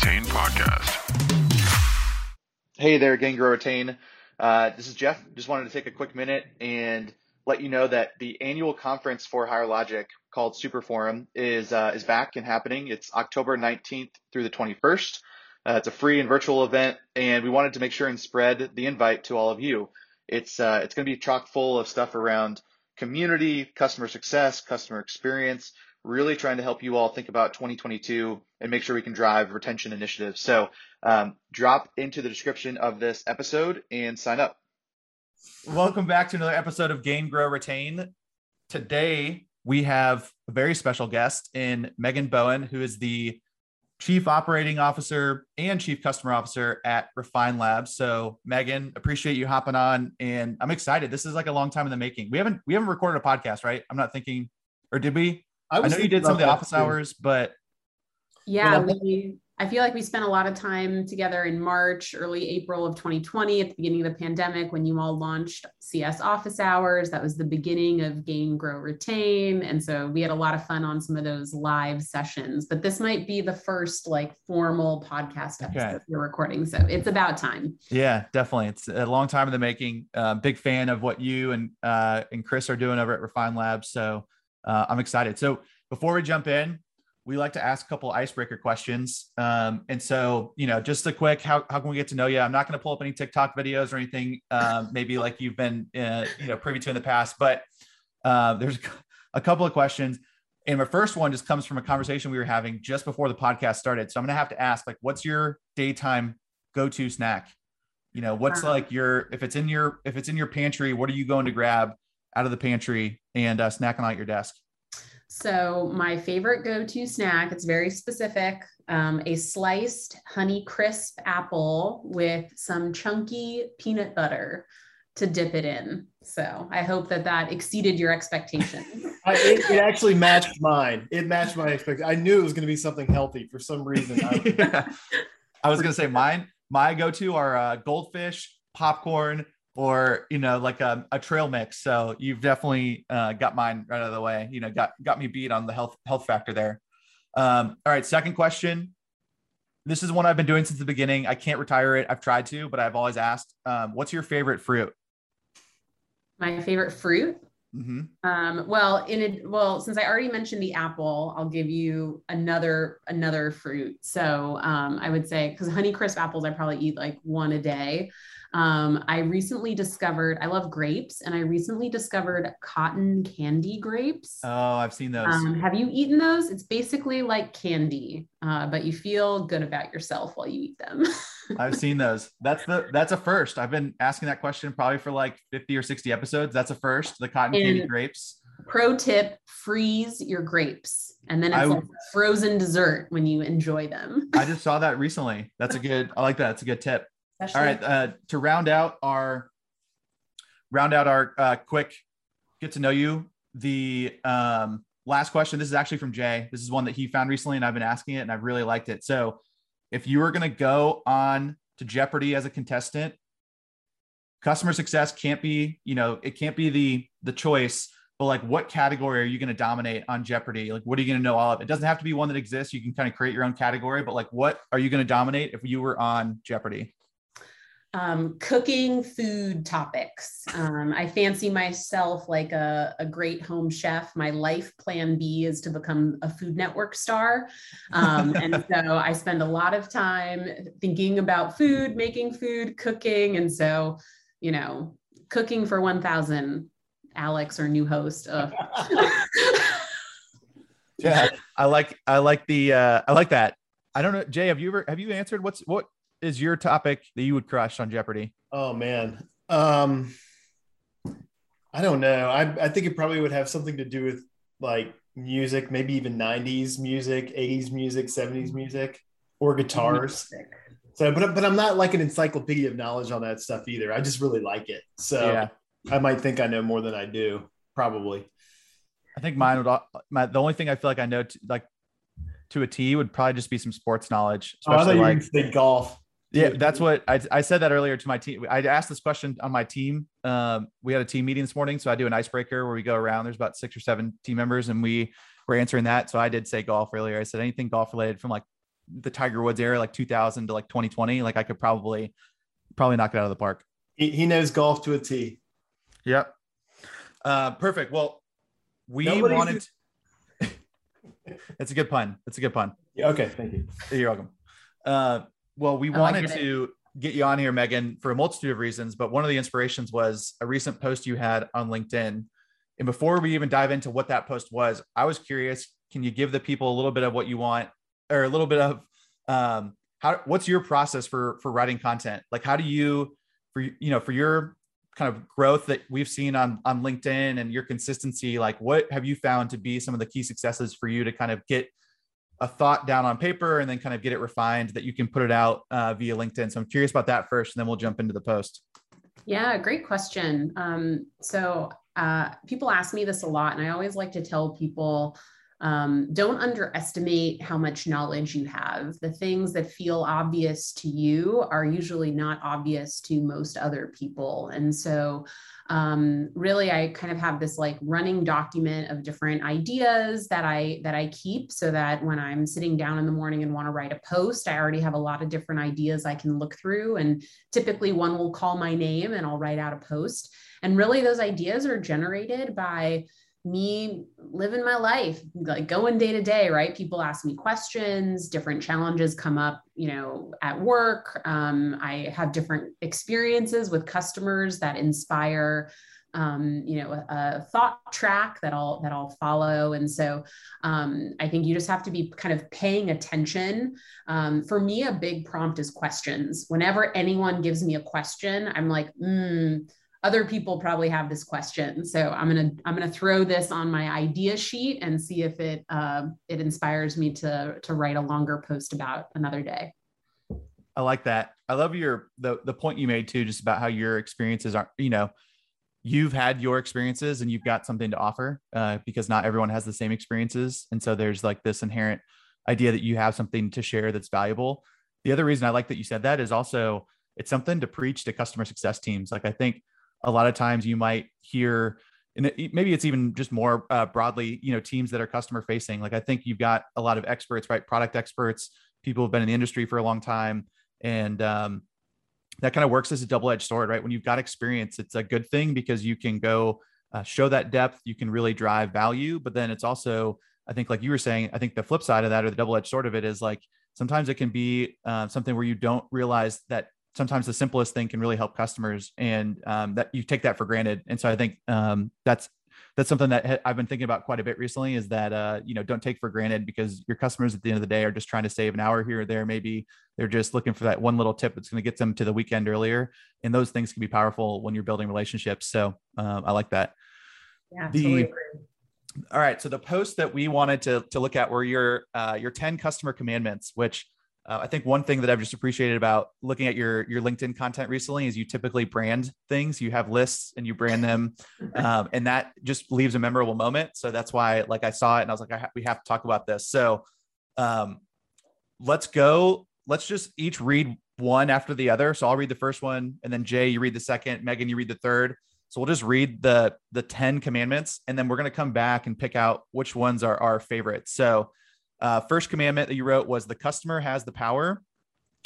Retain podcast. Hey there, Gain Grow Retain. Uh, this is Jeff. Just wanted to take a quick minute and let you know that the annual conference for Higher Logic called Super Forum is uh, is back and happening. It's October 19th through the 21st. Uh, it's a free and virtual event, and we wanted to make sure and spread the invite to all of you. It's uh, it's going to be chock full of stuff around community, customer success, customer experience, really trying to help you all think about 2022 and make sure we can drive retention initiatives. So um, drop into the description of this episode and sign up. Welcome back to another episode of Gain, Grow, Retain. Today we have a very special guest in Megan Bowen, who is the Chief Operating Officer and Chief Customer Officer at Refine Labs. So, Megan, appreciate you hopping on, and I'm excited. This is like a long time in the making. We haven't we haven't recorded a podcast, right? I'm not thinking, or did we? I, I know you did some of the office too. hours, but yeah, we I feel like we spent a lot of time together in March, early April of 2020 at the beginning of the pandemic when you all launched CS office hours. That was the beginning of Gain, Grow, Retain. And so we had a lot of fun on some of those live sessions. But this might be the first like formal podcast episode okay. we're recording. So it's about time. Yeah, definitely. It's a long time in the making. Uh, big fan of what you and uh, and Chris are doing over at Refine Labs. So uh, I'm excited. So before we jump in, we like to ask a couple icebreaker questions. Um, and so, you know, just a quick, how, how can we get to know you? I'm not going to pull up any TikTok videos or anything, um, maybe like you've been, uh, you know, privy to in the past, but uh, there's a couple of questions. And my first one just comes from a conversation we were having just before the podcast started. So I'm going to have to ask, like, what's your daytime go-to snack? You know, what's like your, if it's in your, if it's in your pantry, what are you going to grab out of the pantry and uh, snacking out your desk? So my favorite go-to snack, it's very specific, um, a sliced honey crisp apple with some chunky peanut butter to dip it in. So I hope that that exceeded your expectations. I, it, it, actually matched mine. It matched my expectation. I knew it was going to be something healthy for some reason. I, yeah. I was going to say mine. My go-to are uh, goldfish, popcorn, or you know like a, a trail mix. So you've definitely uh, got mine right out of the way you know got got me beat on the health health factor there. Um, all right second question. This is one i've been doing since the beginning. I can't retire it. I've tried to but i've always asked um, what's your favorite fruit? My favorite fruit? Mm-hmm. um, well in it well since i already mentioned the apple i'll give you another another fruit. So um, i would say because honey crisp apples i probably eat like one a day um, I recently discovered, I love grapes, and I recently discovered cotton candy grapes. Oh, I've seen those. Um, have you eaten those? It's basically like candy, uh, but you feel good about yourself while you eat them. I've seen those. That's the that's a first. I've been asking that question probably for like 50 or 60 episodes. That's a first. The cotton and candy grapes. Pro tip: freeze your grapes, and then it's I, like frozen dessert when you enjoy them. I just saw that recently. That's a good. I like that. It's a good tip. Especially- All right, uh, to round out our round out our uh, quick get to know you. The um, last question. This is actually from Jay. This is one that he found recently, and I've been asking it, and I've really liked it. So, if you were going to go on to Jeopardy as a contestant, customer success can't be, you know, it can't be the the choice. But like, what category are you going to dominate on Jeopardy? Like, what are you going to know all of? It doesn't have to be one that exists. You can kind of create your own category. But like, what are you going to dominate if you were on Jeopardy? Um, cooking food topics. Um, I fancy myself like a, a, great home chef. My life plan B is to become a Food Network star. Um, and so I spend a lot of time thinking about food, making food, cooking. And so, you know, cooking for 1000, Alex, our new host. Of- yeah, I like, I like the, uh, I like that. I don't know, Jay, have you ever, have you answered what's, what, is your topic that you would crush on Jeopardy? Oh man. Um I don't know. I I think it probably would have something to do with like music, maybe even 90s music, 80s music, 70s music, or guitars. So, but but I'm not like an encyclopedia of knowledge on that stuff either. I just really like it. So yeah. I might think I know more than I do, probably. I think mine would my the only thing I feel like I know to, like to a T would probably just be some sports knowledge. Especially oh, I thought you like golf. Yeah, that's what I, I said that earlier to my team. I asked this question on my team. Um, we had a team meeting this morning, so I do an icebreaker where we go around. There's about six or seven team members, and we were answering that. So I did say golf earlier. I said anything golf related from like the Tiger Woods era, like 2000 to like 2020, like I could probably probably knock it out of the park. He, he knows golf to a T. Yep. Uh, perfect. Well, we Nobody's- wanted. That's a good pun. That's a good pun. Yeah, okay, thank you. You're welcome. Uh, well, we Oh, wanted to get you on here, Megan, for a multitude of reasons, but one of the inspirations was a recent post you had on LinkedIn. And before we even dive into what that post was, I was curious. Can you give the people a little bit of what you want, or a little bit of um, how? What's your process for for writing content? Like, how do you, for you know, for your kind of growth that we've seen on on LinkedIn and your consistency, like, what have you found to be some of the key successes for you to kind of get a thought down on paper and then kind of get it refined that you can put it out uh, via LinkedIn. So I'm curious about that first, and then we'll jump into the post. Yeah, great question. Um, so uh, people ask me this a lot, and I always like to tell people um, don't underestimate how much knowledge you have. The things that feel obvious to you are usually not obvious to most other people. And so, um, really, I kind of have this like running document of different ideas that I that I keep, so that when I'm sitting down in the morning and want to write a post, I already have a lot of different ideas I can look through. And typically, one will call my name, and I'll write out a post. And really, those ideas are generated by me living my life, like going day to day, right? People ask me questions, different challenges come up, you know, at work. Um, I have different experiences with customers that inspire um, you know, a, a thought track that I'll that I'll follow. And so um, I think you just have to be kind of paying attention. Um, for me, a big prompt is questions. Whenever anyone gives me a question, I'm like, hmm, other people probably have this question so i'm gonna i'm gonna throw this on my idea sheet and see if it uh, it inspires me to to write a longer post about another day I like that. I love your the the point you made too, just about how your experiences aren't You know, you've had your experiences and you've got something to offer uh, because not everyone has the same experiences, and so there's like this inherent idea that you have something to share that's valuable. The other reason I like that you said that is also it's something to preach to customer success teams. Like I think a lot of times you might hear and maybe it's even just more uh, broadly you know teams that are customer facing. Like i think you've got a lot of experts right? Product experts people who've been in the industry for a long time. And um, that kind of works as a double-edged sword right? When you've got experience it's a good thing because you can go uh, show that depth. You can really drive value. But then it's also i think like you were saying i think the flip side of that or the double-edged sword of it is like sometimes it can be uh, something where you don't realize that sometimes the simplest thing can really help customers and um, that you take that for granted. And so i think um, that's that's something that i've been thinking about quite a bit recently is that uh, you know don't take for granted because your customers at the end of the day are just trying to save an hour here or there. Maybe they're just looking for that one little tip that's going to get them to the weekend earlier. And those things can be powerful when you're building relationships. So um, i like that. Yeah The- totally all right. So the post that we wanted to, to look at were your uh, your 10 customer commandments, which uh, I think one thing that I've just appreciated about looking at your your LinkedIn content recently is you typically brand things. You have lists and you brand them, um, and that just leaves a memorable moment. So that's why, like, I saw it and I was like, I ha- we have to talk about this. So um, let's go. Let's just each read one after the other. So I'll read the first one, and then Jay, you read the second. Megan, you read the third. So we'll just read the the 10 commandments and then we're going to come back and pick out which ones are our favorites. So uh, first commandment that you wrote was the customer has the power.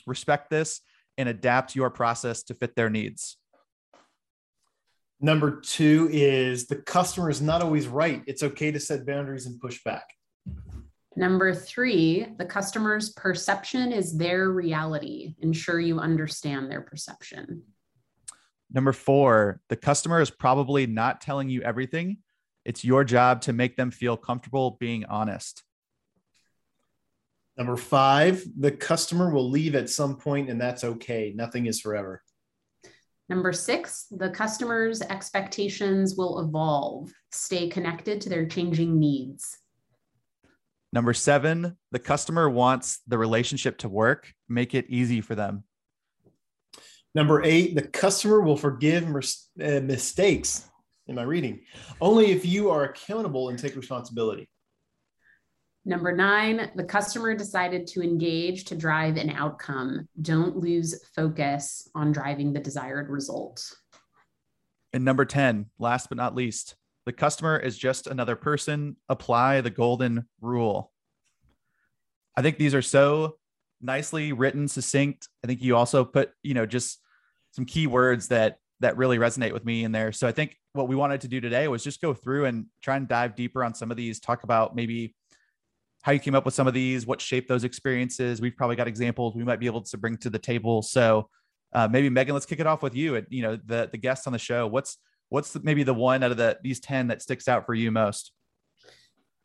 Respect this and adapt your process to fit their needs. Number two is the customer is not always right. It's okay to set boundaries and push back. number three the customer's perception is their reality ensure you understand their perception Number four, the customer is probably not telling you everything. It's your job to make them feel comfortable being honest. Number five, the customer will leave at some point, and that's okay. Nothing is forever. Number six, the customer's expectations will evolve. Stay connected to their changing needs. Number seven, the customer wants the relationship to work. Make it easy for them. Number eight, the customer will forgive mis- uh, mistakes. Am I reading? Only if you are accountable and take responsibility. Number nine, the customer decided to engage to drive an outcome. Don't lose focus on driving the desired result. And number 10, last but not least, the customer is just another person. Apply the golden rule. I think these are so nicely written, succinct. I think you also put, you know, just some key words that that really resonate with me in there. So I think what we wanted to do today was just go through and try and dive deeper on some of these, talk about maybe how you came up with some of these, what shaped those experiences. We've probably got examples we might be able to bring to the table. So uh, maybe Megan, let's kick it off with you. And you know, the the guest on the show. What's what's the, maybe the one out of the these ten that sticks out for you most?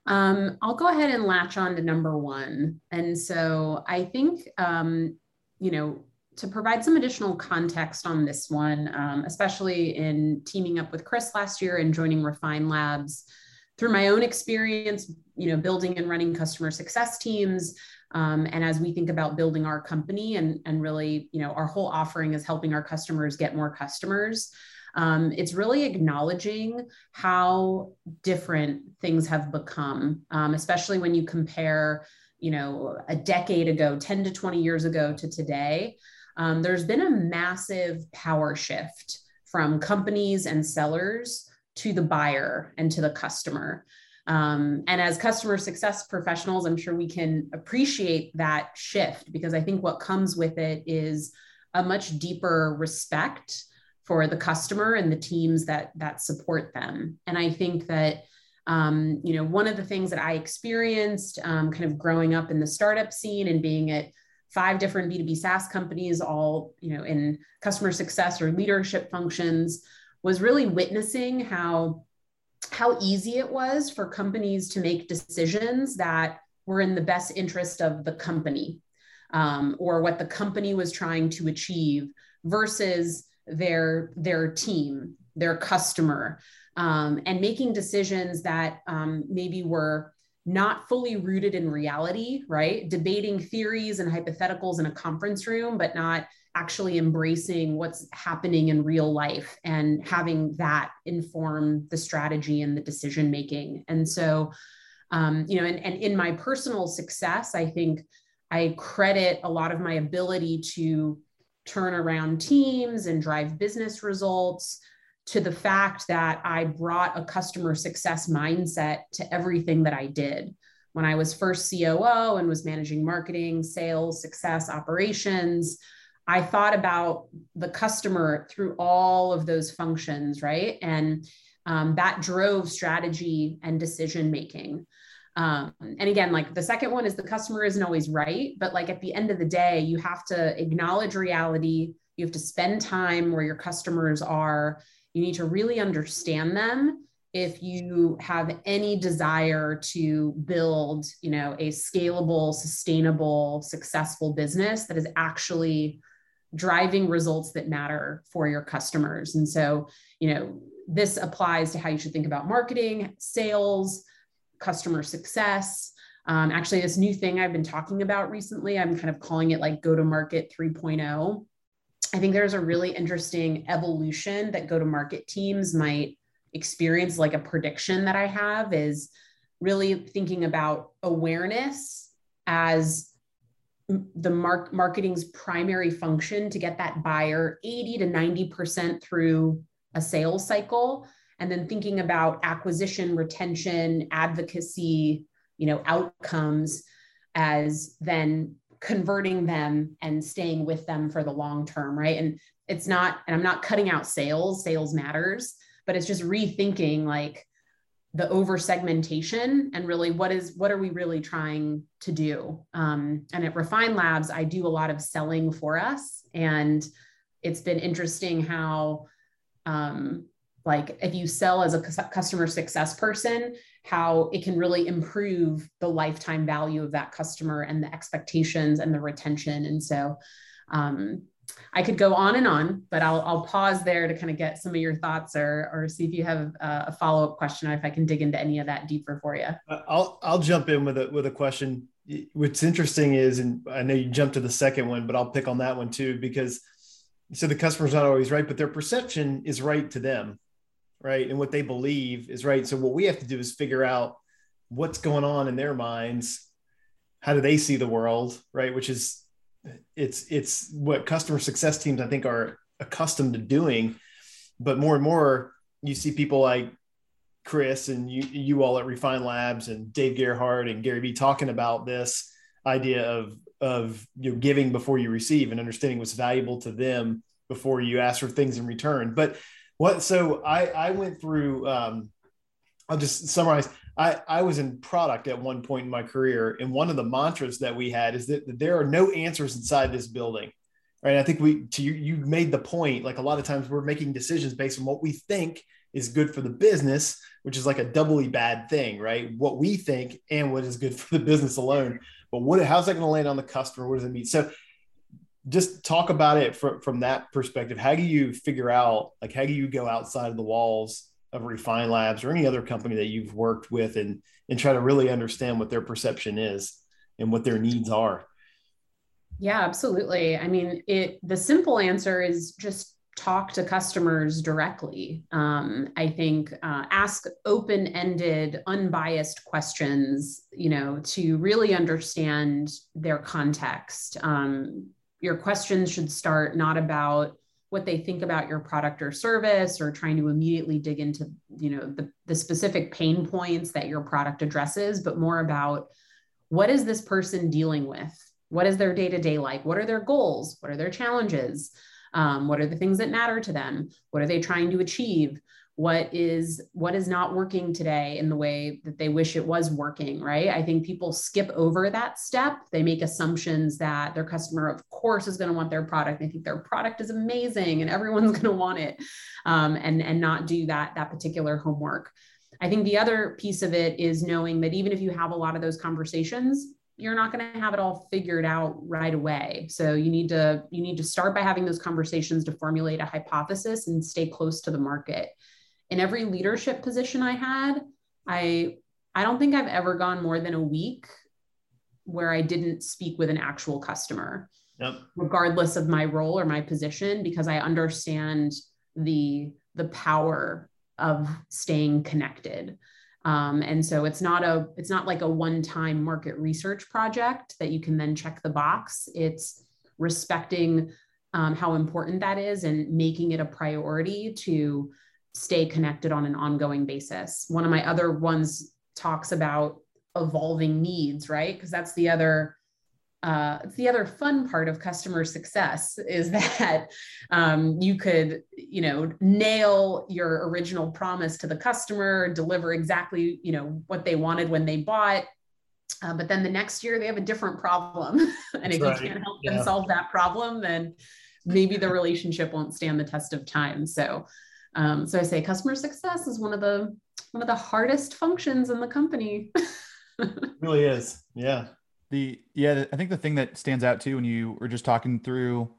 Um, I'll go ahead and latch on to number one. And so I think, um, you know, to provide some additional context on this one, um, especially in teaming up with Chris last year and joining Refine Labs, through my own experience, you know, building and running customer success teams, um, and as we think about building our company and and really, you know, our whole offering is helping our customers get more customers. Um, it's really acknowledging how different things have become, um, especially when you compare, you know, a decade ago, 10 to 20 years ago to today. Um, there's been a massive power shift from companies and sellers to the buyer and to the customer. Um, and as customer success professionals, I'm sure we can appreciate that shift because I think what comes with it is a much deeper respect for the customer and the teams that that support them. And I think that um, you know one of the things that I experienced um, kind of growing up in the startup scene and being at five different B2B SaaS companies, all you know in customer success or leadership functions, was really witnessing how how easy it was for companies to make decisions that were in the best interest of the company um, or what the company was trying to achieve versus their their team their customer um, and making decisions that um, maybe were not fully rooted in reality, right? Debating theories and hypotheticals in a conference room, but not actually embracing what's happening in real life and having that inform the strategy and the decision making. And so, um, you know, and, and in my personal success, I think I credit a lot of my ability to turn around teams and drive business results to the fact that I brought a customer success mindset to everything that I did. When I was first COO and was managing marketing, sales, success, operations, I thought about the customer through all of those functions, right? And um, that drove strategy and decision making. Um, and again, like the second one is the customer isn't always right, but like at the end of the day, you have to acknowledge reality. You have to spend time where your customers are you need to really understand them if you have any desire to build you know a scalable sustainable successful business that is actually driving results that matter for your customers and so you know this applies to how you should think about marketing sales customer success um, actually this new thing i've been talking about recently i'm kind of calling it like go to market 3.0 I think there's a really interesting evolution that go to market teams might experience. Like a prediction that I have is really thinking about awareness as the mark marketing's primary function to get that buyer 80 to 90% through a sales cycle and then thinking about acquisition retention advocacy you know outcomes as then converting them and staying with them for the long term, right? And it's not, and I'm not cutting out sales, sales matters, but it's just rethinking like the over segmentation and really what is what are we really trying to do um, and at refine labs i do a lot of selling for us and it's been interesting how um, like if you sell as a customer success person how it can really improve the lifetime value of that customer and the expectations and the retention. And so um, I could go on and on, but I'll, I'll pause there to kind of get some of your thoughts or, or see if you have a, a follow-up question or if I can dig into any of that deeper for you. Uh, I'll, I'll jump in with a, with a question. What's interesting is, and I know you jumped to the second one, but I'll pick on that one too, because so the customer's not always right, but their perception is right to them right? And what they believe is right. So what we have to do is figure out what's going on in their minds. How do they see the world, right? Which is it's it's what customer success teams I think are accustomed to doing, but more and more you see people like Chris and you you all at Refine Labs and Dave Gerhardt and Gary Vee talking about this idea of of you know giving before you receive and understanding what's valuable to them before you ask for things in return. But what so I I went through um, I'll just summarize. I, I was in product at one point in my career, and one of the mantras that we had is that, that there are no answers inside this building. Right. I think we to you you made the point, like a lot of times we're making decisions based on what we think is good for the business, which is like a doubly bad thing, right? What we think and what is good for the business alone. But what how's that going to land on the customer? What does it mean? So just talk about it from, from that perspective. How do you figure out like how do you go outside of the walls of Refine Labs or any other company that you've worked with and and try to really understand what their perception is and what their needs are? Yeah, absolutely. I mean, it the simple answer is just talk to customers directly. Um, I think uh, ask open-ended, unbiased questions. You know, to really understand their context. Um, your questions should start not about what they think about your product or service or trying to immediately dig into you know the, the specific pain points that your product addresses but more about what is this person dealing with? What is their day-to-day like? What are their goals? What are their challenges? Um, what are the things that matter to them? What are they trying to achieve what is what is not working today in the way that they wish it was working right? I think people skip over that step. They make assumptions that their customer of course is going to want their product. They think their product is amazing and everyone's going to want it um, and and not do that that particular homework. I think the other piece of it is knowing that even if you have a lot of those conversations you're not going to have it all figured out right away. So you need to you need to start by having those conversations to formulate a hypothesis and stay close to the market in every leadership position I had, I I don't think I've ever gone more than a week where I didn't speak with an actual customer, yep. regardless of my role or my position, because I understand the the power of staying connected. Um, and so it's not a it's not like a one-time market research project that you can then check the box. It's respecting um, how important that is and making it a priority to stay connected on an ongoing basis. One of my other ones talks about evolving needs, right? Because that's the other uh, the other fun part of customer success is that um, you could you know nail your original promise to the customer deliver exactly you know what they wanted when they bought uh, but then the next year they have a different problem and if right. you can't help yeah. them solve that problem then maybe the relationship won't stand the test of time so um, so I say customer success is one of the one of the hardest functions in the company. really is. Yeah. The yeah, I think the thing that stands out too when you were just talking through,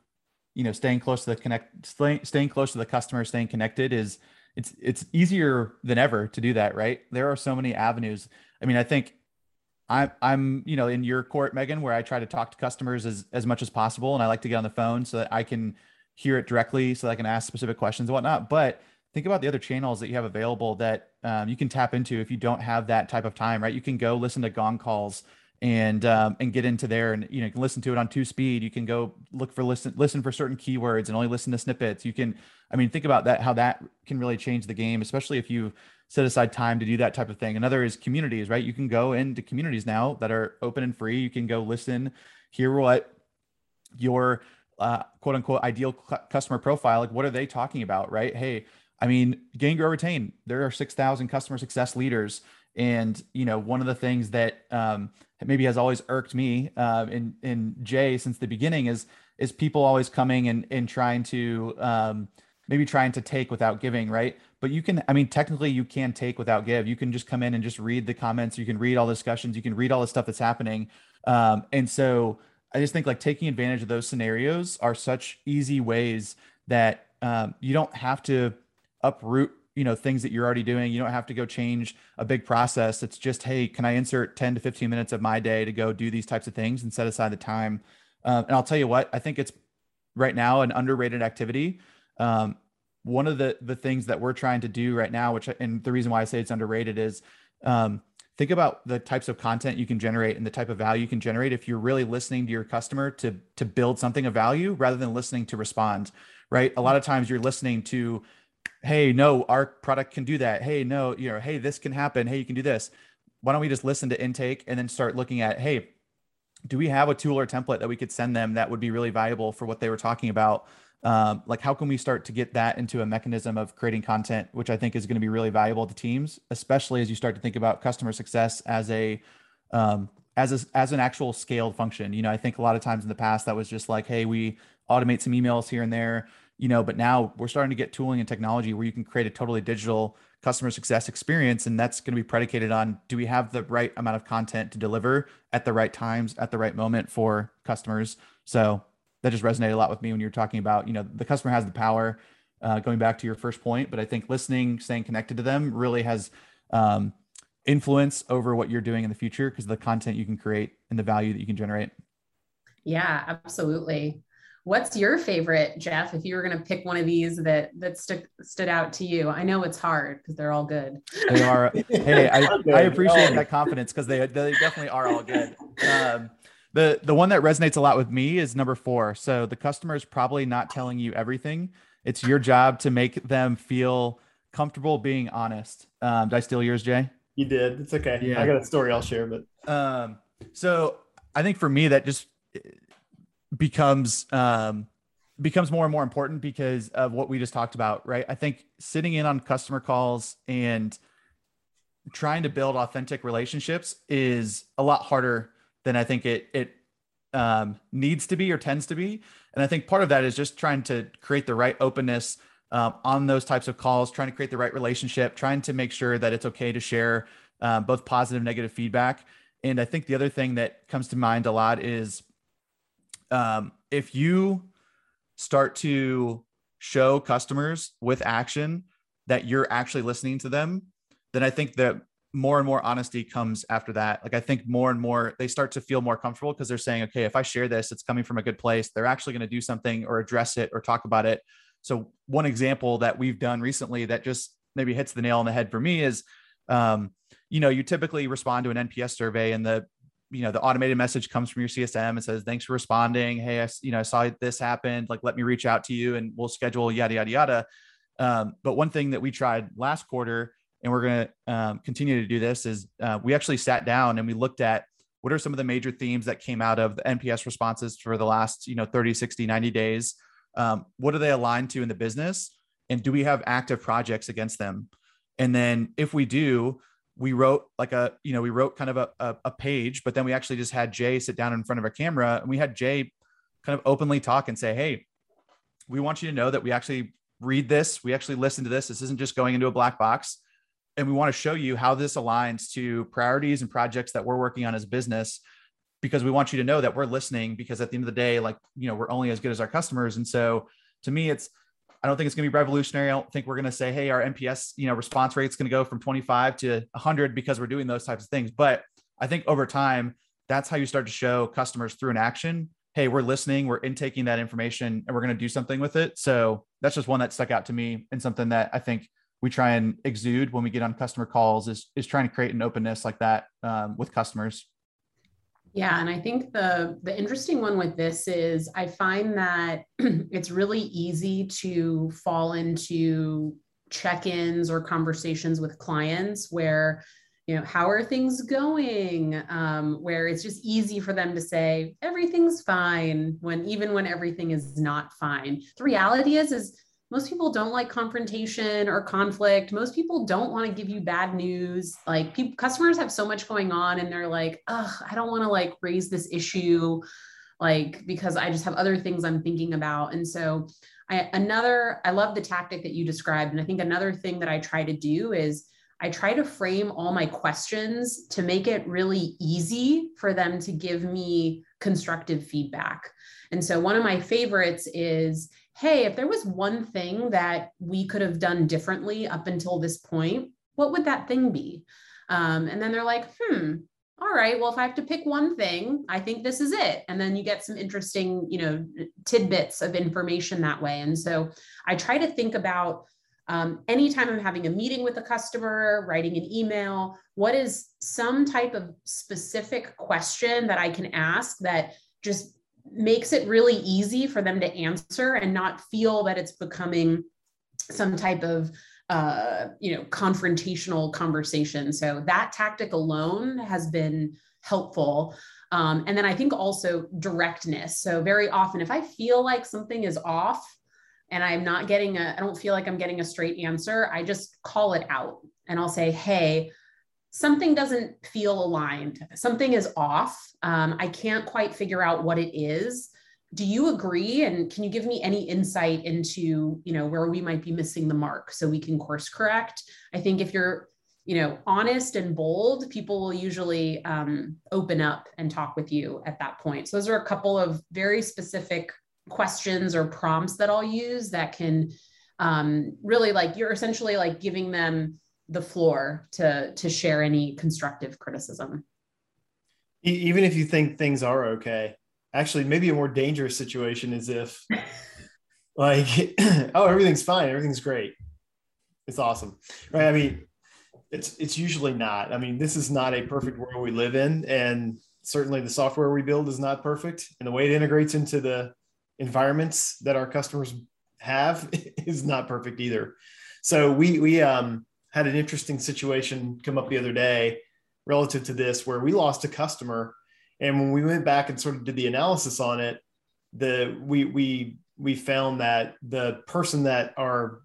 you know, staying close to the connect, staying, staying close to the customer, staying connected is it's it's easier than ever to do that, right? There are so many avenues. I mean, I think I'm I'm you know in your court, Megan, where I try to talk to customers as as much as possible, and I like to get on the phone so that I can hear it directly, so that I can ask specific questions and whatnot. But think about the other channels that you have available that um, you can tap into if you don't have that type of time, right? You can go listen to gong calls and um, and get into there and you know you can listen to it on two speed. You can go look for listen listen for certain keywords and only listen to snippets. You can i mean think about that how that can really change the game especially if you set aside time to do that type of thing. Another is communities right? You can go into communities now that are open and free. You can go listen hear what your uh, quote unquote ideal customer profile like what are they talking about right hey I mean, gain, grow, retain. There are 6,000 customer success leaders. And, you know, one of the things that um, maybe has always irked me uh, in, in Jay since the beginning is, is people always coming and, and trying to um, maybe trying to take without giving, right? But you can, I mean, technically you can take without give. You can just come in and just read the comments. You can read all the discussions. You can read all the stuff that's happening. Um, and so I just think like taking advantage of those scenarios are such easy ways that um, you don't have to uproot you know things that you're already doing. You don't have to go change a big process. It's just hey can i insert 10 to 15 minutes of my day to go do these types of things and set aside the time? Um, and i'll tell you what i think it's right now an underrated activity. Um, one of the the things that we're trying to do right now which and the reason why i say it's underrated is um, think about the types of content you can generate and the type of value you can generate if you're really listening to your customer to to build something of value rather than listening to respond right? A lot of times you're listening to hey no our product can do that. Hey no you know hey this can happen. Hey you can do this. Why don't we just listen to intake and then start looking at hey do we have a tool or template that we could send them that would be really valuable for what they were talking about? Um, like how can we start to get that into a mechanism of creating content, which I think is going to be really valuable to teams, especially as you start to think about customer success as a um, as a, as an actual scaled function. You know, I think a lot of times in the past that was just like, hey, we automate some emails here and there, you know, but now we're starting to get tooling and technology where you can create a totally digital customer success experience and that's going to be predicated on do we have the right amount of content to deliver at the right times at the right moment for customers so that just resonated a lot with me when you were talking about you know the customer has the power uh, going back to your first point but i think listening staying connected to them really has um, influence over what you're doing in the future because of the content you can create and the value that you can generate yeah absolutely What's your favorite, Jeff? If you were going to pick one of these that that stood stood out to you, I know it's hard because they're all good. They are. hey, I, I appreciate that confidence because they they definitely are all good. Um, the the one that resonates a lot with me is number four. So the customer is probably not telling you everything. It's your job to make them feel comfortable being honest. Um, did I steal yours, Jay? You did. It's okay. Yeah. I got a story I'll share, but um, so I think for me that just becomes um, becomes more and more important because of what we just talked about, right? I think sitting in on customer calls and trying to build authentic relationships is a lot harder than I think it it um, needs to be or tends to be. And I think part of that is just trying to create the right openness um, on those types of calls, trying to create the right relationship, trying to make sure that it's okay to share um, both positive, negative feedback. And I think the other thing that comes to mind a lot is um, if you start to show customers with action that you're actually listening to them, then I think that more and more honesty comes after that. Like I think more and more they start to feel more comfortable because they're saying, okay, if I share this, it's coming from a good place. They're actually going to do something or address it or talk about it. So one example that we've done recently that just maybe hits the nail on the head for me is, um, you know, you typically respond to an NPS survey and the you know the automated message comes from your csm and says thanks for responding hey i you know i saw this happened like let me reach out to you and we'll schedule yada yada yada um, but one thing that we tried last quarter and we're going to um, continue to do this is uh, we actually sat down and we looked at what are some of the major themes that came out of the nps responses for the last you know 30 60 90 days. Um, what are they aligned to in the business? And do we have active projects against them? And then if we do we wrote like a you know we wrote kind of a, a, a, page but then we actually just had jay sit down in front of a camera and we had jay kind of openly talk and say hey we want you to know that we actually read this. We actually listen to this. This isn't just going into a black box and we want to show you how this aligns to priorities and projects that we're working on as business because we want you to know that we're listening because at the end of the day like you know we're only as good as our customers and so to me it's I don't think it's going to be revolutionary. I don't think we're going to say, hey, our NPS, you know, response rate is going to go from 25 to 100 because we're doing those types of things. But I think over time, that's how you start to show customers through an action. Hey, we're listening, we're intaking that information, and we're going to do something with it. So that's just one that stuck out to me and something that I think we try and exude when we get on customer calls is is trying to create an openness like that um, with customers. Yeah, and I think the the interesting one with this is I find that it's really easy to fall into check-ins or conversations with clients where you know how are things going um, where it's just easy for them to say everything's fine when even when everything is not fine the reality is is most people don't like confrontation or conflict. Most people don't want to give you bad news. Like people, customers have so much going on and they're like, oh, I don't want to like raise this issue like because I just have other things I'm thinking about. And so I another I love the tactic that you described and I think another thing that I try to do is I try to frame all my questions to make it really easy for them to give me constructive feedback. And so one of my favorites is hey, if there was one thing that we could have done differently up until this point, what would that thing be? Um, and then they're like, hmm, all right, well, if I have to pick one thing, I think this is it. And then you get some interesting, you know, tidbits of information that way. And so I try to think about um, anytime I'm having a meeting with a customer, writing an email, what is some type of specific question that I can ask that just makes it really easy for them to answer and not feel that it's becoming some type of uh, you know confrontational conversation so that tactic alone has been helpful Um, and then I think also directness. So very often, if I feel like something is off and I'm not getting a, I don't feel like I'm getting a straight answer, I just call it out and I'll say, hey, something doesn't feel aligned. Something is off. Um, I can't quite figure out what it is. Do you agree? And can you give me any insight into, you know, where we might be missing the mark so we can course correct? I think if you're you know, honest and bold, people will usually um, open up and talk with you at that point. So those are a couple of very specific questions or prompts that I'll use that can um, really like you're essentially like giving them the floor to to share any constructive criticism. Even if you think things are okay, actually, maybe a more dangerous situation is if like, oh, everything's fine, everything's great, it's awesome, right? I mean, it's it's usually not. I mean, this is not a perfect world we live in, and certainly the software we build is not perfect, and the way it integrates into the environments that our customers have is not perfect either. So we we um, had an interesting situation come up the other day relative to this, where we lost a customer, and when we went back and sort of did the analysis on it, the we we we found that the person that our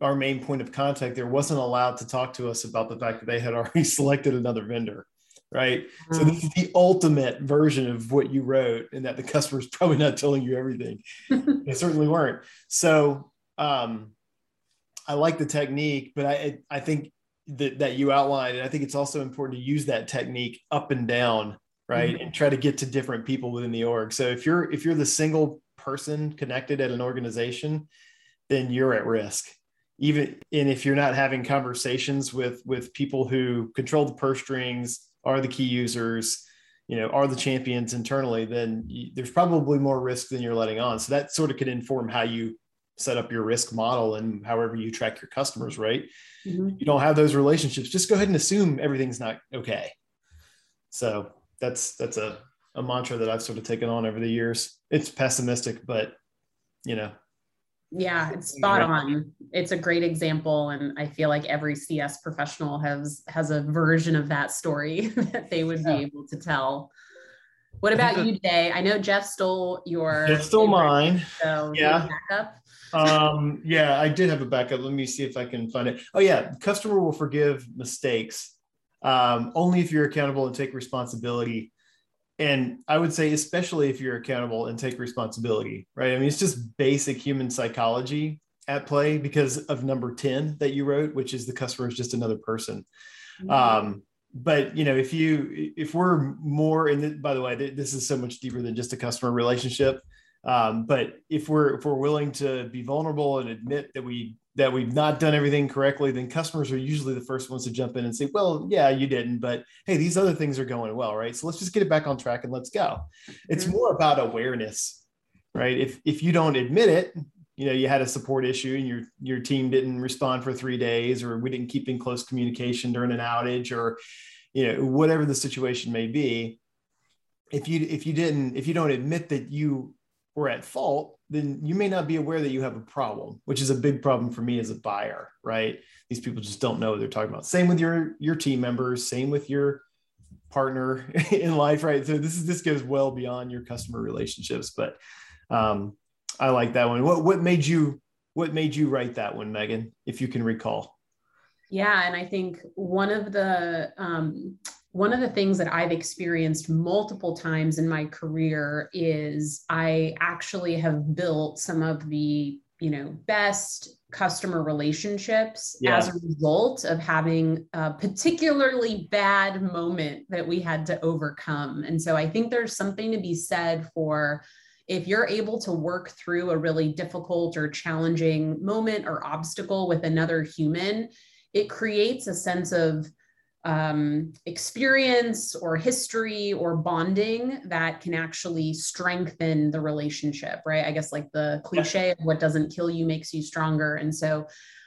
our main point of contact there wasn't allowed to talk to us about the fact that they had already selected another vendor right? Mm-hmm. so this is the ultimate version of what you wrote and that the customer is probably not telling you everything. They certainly weren't. So um, i like the technique but i i think that, that you outlined and i think it's also important to use that technique up and down right? Mm-hmm. and try to get to different people within the org. So if you're if you're the single person connected at an organization then you're at risk. Even and if you're not having conversations with with people who control the purse strings are the key users you know are the champions internally then you, there's probably more risk than you're letting on. So that sort of could inform how you set up your risk model and however you track your customers right? Mm-hmm. you don't have those relationships just go ahead and assume everything's not okay. So that's that's a, a mantra that i've sort of taken on over the years. It's pessimistic but you know yeah, it's spot on. It's a great example, and I feel like every CS professional has has a version of that story that they would yeah. be able to tell. What about you, Jay? I know Jeff stole your. Jeff stole mine. So yeah. Backup. um, yeah, I did have a backup. Let me see if I can find it. Oh yeah, customer will forgive mistakes um, only if you're accountable and take responsibility and i would say especially if you're accountable and take responsibility right? I mean it's just basic human psychology at play because of number 10 that you wrote which is the customer is just another person. Mm-hmm. um, but you know if you if we're more in the, by the way this is so much deeper than just a customer relationship. Um, but if we're if we're willing to be vulnerable and admit that we that we've not done everything correctly, then customers are usually the first ones to jump in and say, well, yeah, you didn't, but hey, these other things are going well, right? So let's just get it back on track and let's go. It's mm-hmm. more about awareness, right? If if you don't admit it, you know, you had a support issue and your your team didn't respond for three days, or we didn't keep in close communication during an outage, or you know, whatever the situation may be. If you if you didn't if you don't admit that you were at fault, then you may not be aware that you have a problem, which is a big problem for me as a buyer, right? These people just don't know what they're talking about. Same with your your team members, same with your partner in life, right? So this is this goes well beyond your customer relationships, but um, I like that one. What what made you what made you write that one, Megan, if you can recall? Yeah, and I think one of the um, one of the things that I've experienced multiple times in my career is I actually have built some of the, you know, best customer relationships yeah. as a result of having a particularly bad moment that we had to overcome. And so I think there's something to be said for if you're able to work through a really difficult or challenging moment or obstacle with another human, it creates a sense of um, experience or history or bonding that can actually strengthen the relationship, right? I guess like the cliche of what doesn't kill you makes you stronger. And so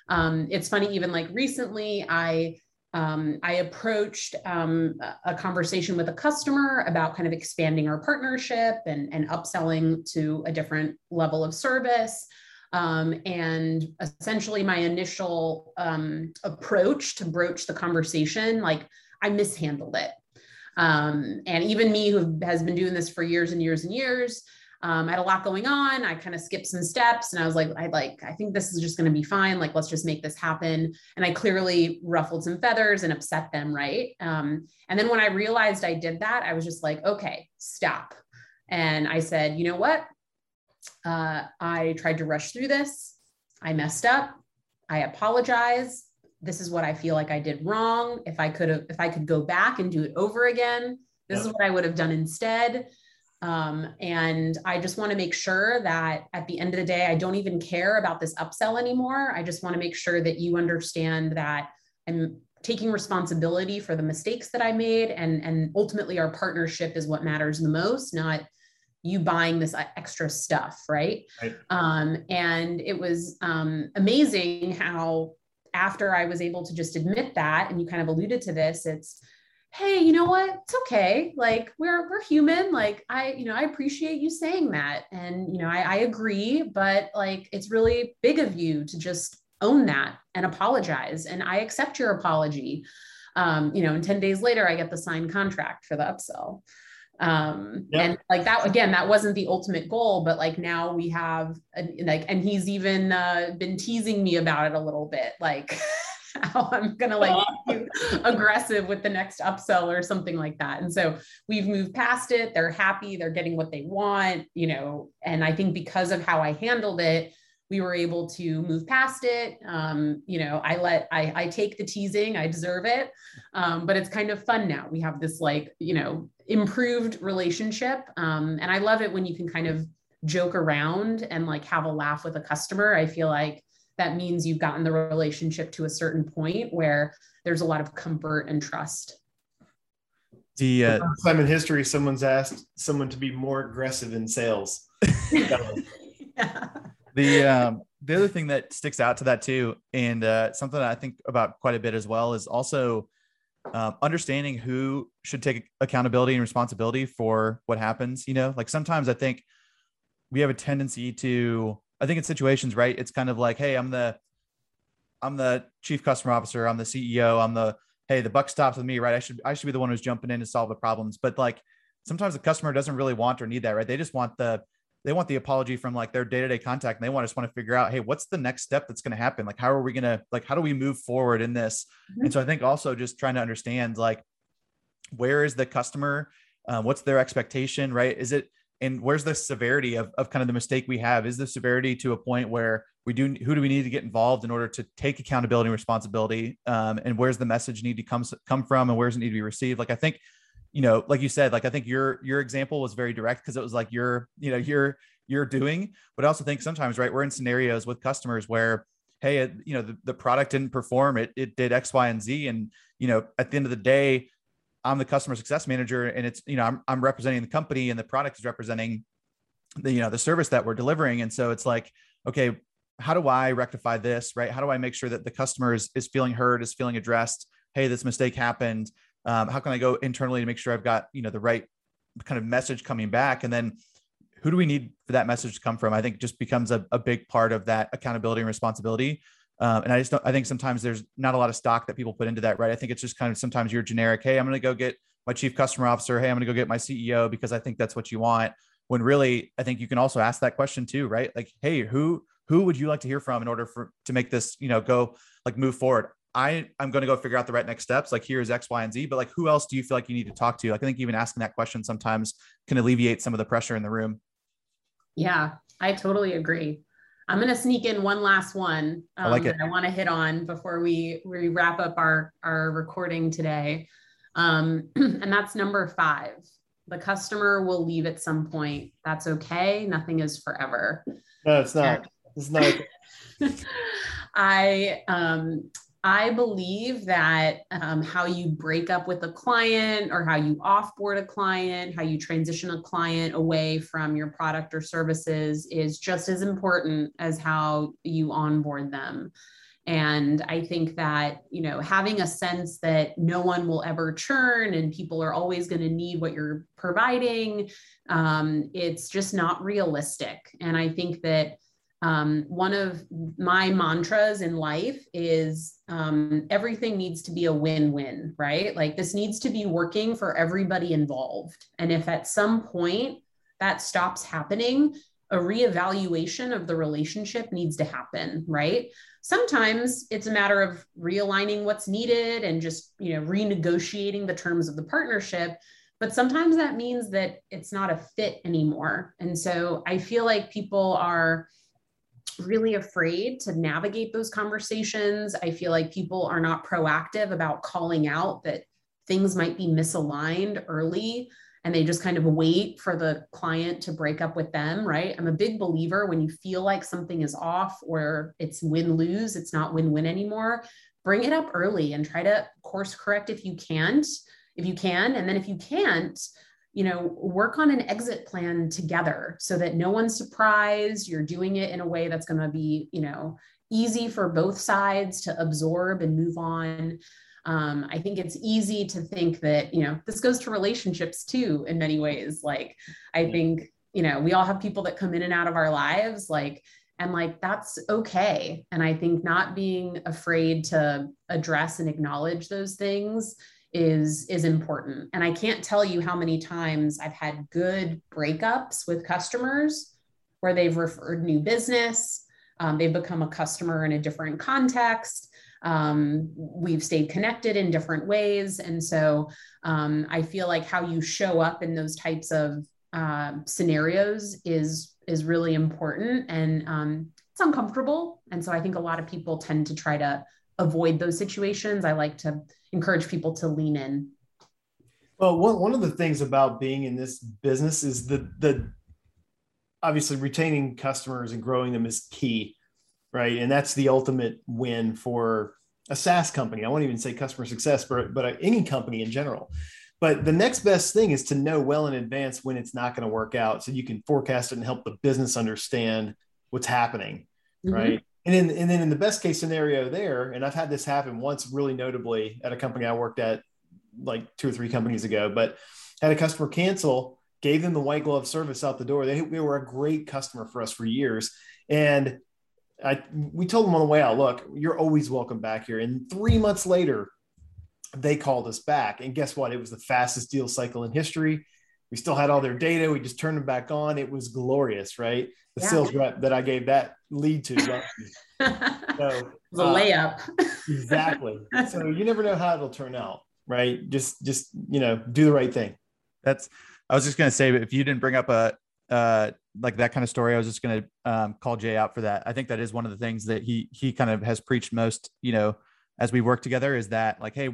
um, it's funny, even like recently, I um, I approached um, a conversation with a customer about kind of expanding our partnership and, and upselling to a different level of service. Um, and essentially, my initial um, approach to broach the conversation, like I mishandled it. Um, and even me, who has been doing this for years and years and years, um, I had a lot going on. I kind of skipped some steps and I was like, I like, I think this is just going to be fine. Like, let's just make this happen. And I clearly ruffled some feathers and upset them. Right. Um, and then when I realized I did that, I was just like, okay, stop. And I said, you know what? Uh, I tried to rush through this. I messed up. I apologize. This is what I feel like I did wrong. If I could have, if I could go back and do it over again, this is what I would have done instead. Um, and I just want to make sure that at the end of the day, I don't even care about this upsell anymore. I just want to make sure that you understand that I'm taking responsibility for the mistakes that I made. And, and ultimately, our partnership is what matters the most, not you buying this extra stuff. Right. right. Um, and it was um, amazing how, after I was able to just admit that, and you kind of alluded to this, it's, hey you know what it's okay like we're we're human like i you know i appreciate you saying that and you know I, I agree but like it's really big of you to just own that and apologize and i accept your apology um, you know and 10 days later i get the signed contract for the upsell um yep. and like that again that wasn't the ultimate goal but like now we have a, like and he's even uh, been teasing me about it a little bit like how I'm gonna like aggressive with the next upsell or something like that. And so we've moved past it. They're happy, they're getting what they want, you know. And I think because of how I handled it, we were able to move past it. Um, you know, I let I, I take the teasing, I deserve it. Um, but it's kind of fun now. We have this like, you know, improved relationship. Um, and I love it when you can kind of joke around and like have a laugh with a customer. I feel like that means you've gotten the relationship to a certain point where there's a lot of comfort and trust. The uh, first time in history, someone's asked someone to be more aggressive in sales. yeah. The um, the other thing that sticks out to that too, and uh, something I think about quite a bit as well, is also uh, understanding who should take accountability and responsibility for what happens. You know, like sometimes I think we have a tendency to I think in situations, right, it's kind of like, hey, I'm the I'm the chief customer officer, I'm the CEO, I'm the hey, the buck stops with me, right? I should I should be the one who's jumping in to solve the problems. But like sometimes the customer doesn't really want or need that, right? They just want the they want the apology from like their day-to-day contact and they want just want to figure out hey what's the next step that's going to happen? Like how are we going to like how do we move forward in this? Mm-hmm. and so i think also just trying to understand like where is the customer um, what's their expectation right? Is it and where's the severity of, of kind of the mistake we have? Is the severity to a point where we do who do we need to get involved in order to take accountability and responsibility um, and where's the message need to come come from and where's it need to be received? Like i think you know like you said like i think your your example was very direct because it was like you're you know you're you're doing but i also think sometimes right we're in scenarios with customers where hey it, you know the, the product didn't perform it it did x y and z and you know at the end of the day I'm the customer success manager and it's, you know, I'm, I'm representing the company and the product is representing the, you know, the service that we're delivering. And so it's like, okay, how do I rectify this? Right. How do I make sure that the customer is, is feeling heard, is feeling addressed? Hey, this mistake happened. Um, how can I go internally to make sure I've got, you know, the right kind of message coming back? And then who do we need for that message to come from? I think just becomes a, a big part of that accountability and responsibility. Um, and I just don't, I think sometimes there's not a lot of stock that people put into that, right? I think it's just kind of sometimes you're generic. Hey, I'm going to go get my chief customer officer. Hey, I'm going to go get my CEO because I think that's what you want. When really, I think you can also ask that question too, right? Like, hey, who who would you like to hear from in order for to make this, you know, go like move forward? I I'm going to go figure out the right next steps. Like here's X, Y, and Z. But like, who else do you feel like you need to talk to? Like, I think even asking that question sometimes can alleviate some of the pressure in the room. Yeah, I totally agree. I'm going to sneak in one last one um, I like it. that I want to hit on before we, we wrap up our, our recording today. Um, and that's number five. The customer will leave at some point. That's okay. Nothing is forever. No, it's not. It's not. I um, I believe that um, how you break up with a client or how you offboard a client, how you transition a client away from your product or services is just as important as how you onboard them. And I think that, you know, having a sense that no one will ever churn and people are always going to need what you're providing, um, it's just not realistic. And I think that um, one of my mantras in life is um, everything needs to be a win-win right? Like this needs to be working for everybody involved. And if at some point that stops happening a reevaluation of the relationship needs to happen right? Sometimes it's a matter of realigning what's needed and just you know renegotiating the terms of the partnership. But sometimes that means that it's not a fit anymore. And so i feel like people are really afraid to navigate those conversations. I feel like people are not proactive about calling out that things might be misaligned early and they just kind of wait for the client to break up with them, right? I'm a big believer when you feel like something is off or it's win lose, it's not win win anymore, bring it up early and try to course correct if you can't, if you can. And then if you can't, you know, work on an exit plan together so that no one's surprised. You're doing it in a way that's going to be, you know, easy for both sides to absorb and move on. Um, I think it's easy to think that, you know, this goes to relationships too, in many ways. Like, I think, you know, we all have people that come in and out of our lives, like, and like that's okay. And I think not being afraid to address and acknowledge those things is is important. And i can't tell you how many times i've had good breakups with customers where they've referred new business um, they've become a customer in a different context. Um, we've stayed connected in different ways. And so um, i feel like how you show up in those types of uh, scenarios is is really important. And um, it's uncomfortable. And so i think a lot of people tend to try to avoid those situations i like to encourage people to lean in? Well, one, one of the things about being in this business is the the obviously retaining customers and growing them is key, right? And that's the ultimate win for a SaaS company. I won't even say customer success, but but any company in general. But the next best thing is to know well in advance when it's not going to work out, so you can forecast it and help the business understand what's happening, mm-hmm. right? And then, and then in the best case scenario there, and I've had this happen once really notably at a company I worked at like two or three companies ago, but had a customer cancel, gave them the white glove service out the door. They, they were a great customer for us for years. And I, we told them on the way out, look, you're always welcome back here. And three months later, they called us back. And guess what? It was the fastest deal cycle in history. We still had all their data. We just turned them back on. It was glorious, right? The yeah. sales rep that I gave that lead to. so, the uh, layup. exactly. So you never know how it'll turn out, right? Just, just you know, do the right thing. That's. I was just gonna say, if you didn't bring up a uh, like that kind of story, I was just gonna um, call Jay out for that. I think that is one of the things that he he kind of has preached most. You know, as we work together, is that like, hey,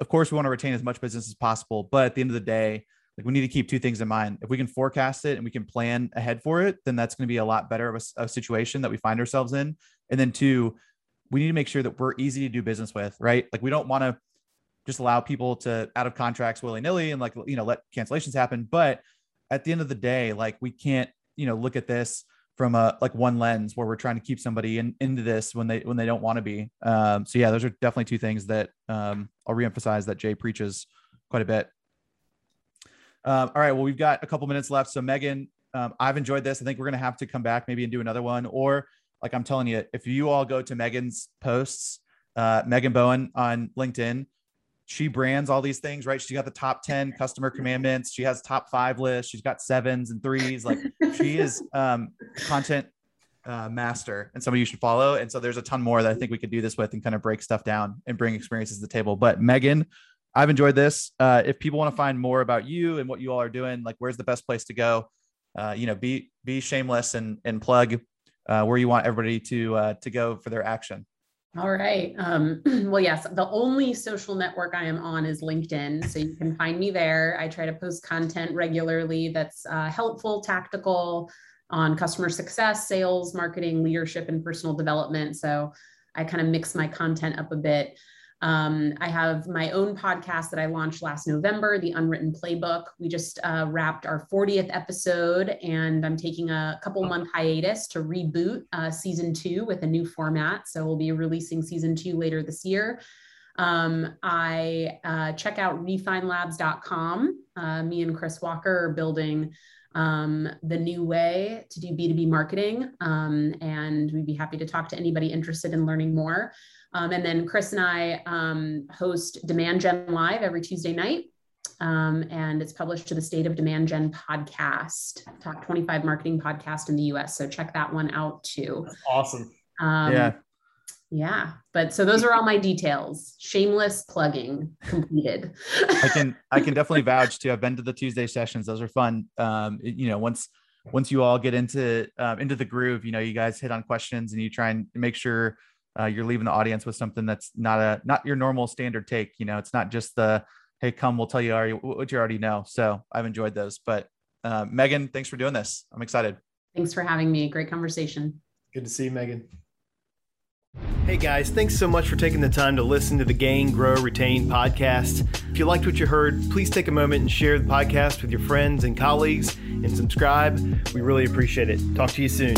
of course we want to retain as much business as possible, but at the end of the day, like we need to keep two things in mind. If we can forecast it and we can plan ahead for it, then that's going to be a lot better of a, a, situation that we find ourselves in. And then two, we need to make sure that we're easy to do business with, right? Like we don't want to just allow people to out of contracts willy nilly and like you know let cancellations happen. But at the end of the day, like we can't you know look at this from a like one lens where we're trying to keep somebody in, into this when they when they don't want to be. Um, so yeah, those are definitely two things that um, I'll reemphasize that Jay preaches quite a bit. Um, all right. Well, we've got a couple minutes left. So, Megan, um, I've enjoyed this. I think we're going to have to come back maybe and do another one. Or, like I'm telling you, if you all go to Megan's posts, uh, Megan Bowen on LinkedIn, she brands all these things, right? She got the top 10 customer commandments. She has top five lists. She's got sevens and threes. Like she is um, content uh, master and somebody you should follow. And so there's a ton more that I think we could do this with and kind of break stuff down and bring experiences to the table. But Megan, I've enjoyed this. Uh, if people want to find more about you and what you all are doing, like where's the best place to go? Uh, you know, be be shameless and and plug uh, where you want everybody to uh, to go for their action. All right. Um, well, yes, the only social network I am on is LinkedIn. So you can find me there. I try to post content regularly that's uh, helpful, tactical on customer success, sales, marketing, leadership, and personal development. So I kind of mix my content up a bit. Um, I have my own podcast that I launched last November, The Unwritten Playbook. We just uh, wrapped our 40th episode, and I'm taking a couple month hiatus to reboot uh, season two with a new format. So we'll be releasing season two later this year. Um, I uh, check out refinelabs.com. Uh, me and Chris Walker are building um, the new way to do B2B marketing. Um, and we'd be happy to talk to anybody interested in learning more. Um, and then Chris and I um, host Demand Gen Live every Tuesday night. Um, and it's published to the State of Demand Gen podcast, top 25 marketing podcast in the US. So check that one out too. That's awesome. Um, yeah. Yeah. But so those are all my details. Shameless plugging completed. I can I can definitely vouch to. I've been to the Tuesday sessions. Those are fun. Um, you know, once once you all get into um, into the groove, you know, you guys hit on questions and you try and make sure uh, you're leaving the audience with something that's not a not your normal standard take. You know, it's not just the hey, come, we'll tell you already what you already know. So I've enjoyed those. But uh, Megan, thanks for doing this. I'm excited. Thanks for having me. Great conversation. Good to see you, Megan. Hey guys, thanks so much for taking the time to listen to the Gain, Grow, Retain podcast. If you liked what you heard, please take a moment and share the podcast with your friends and colleagues and subscribe. We really appreciate it. Talk to you soon.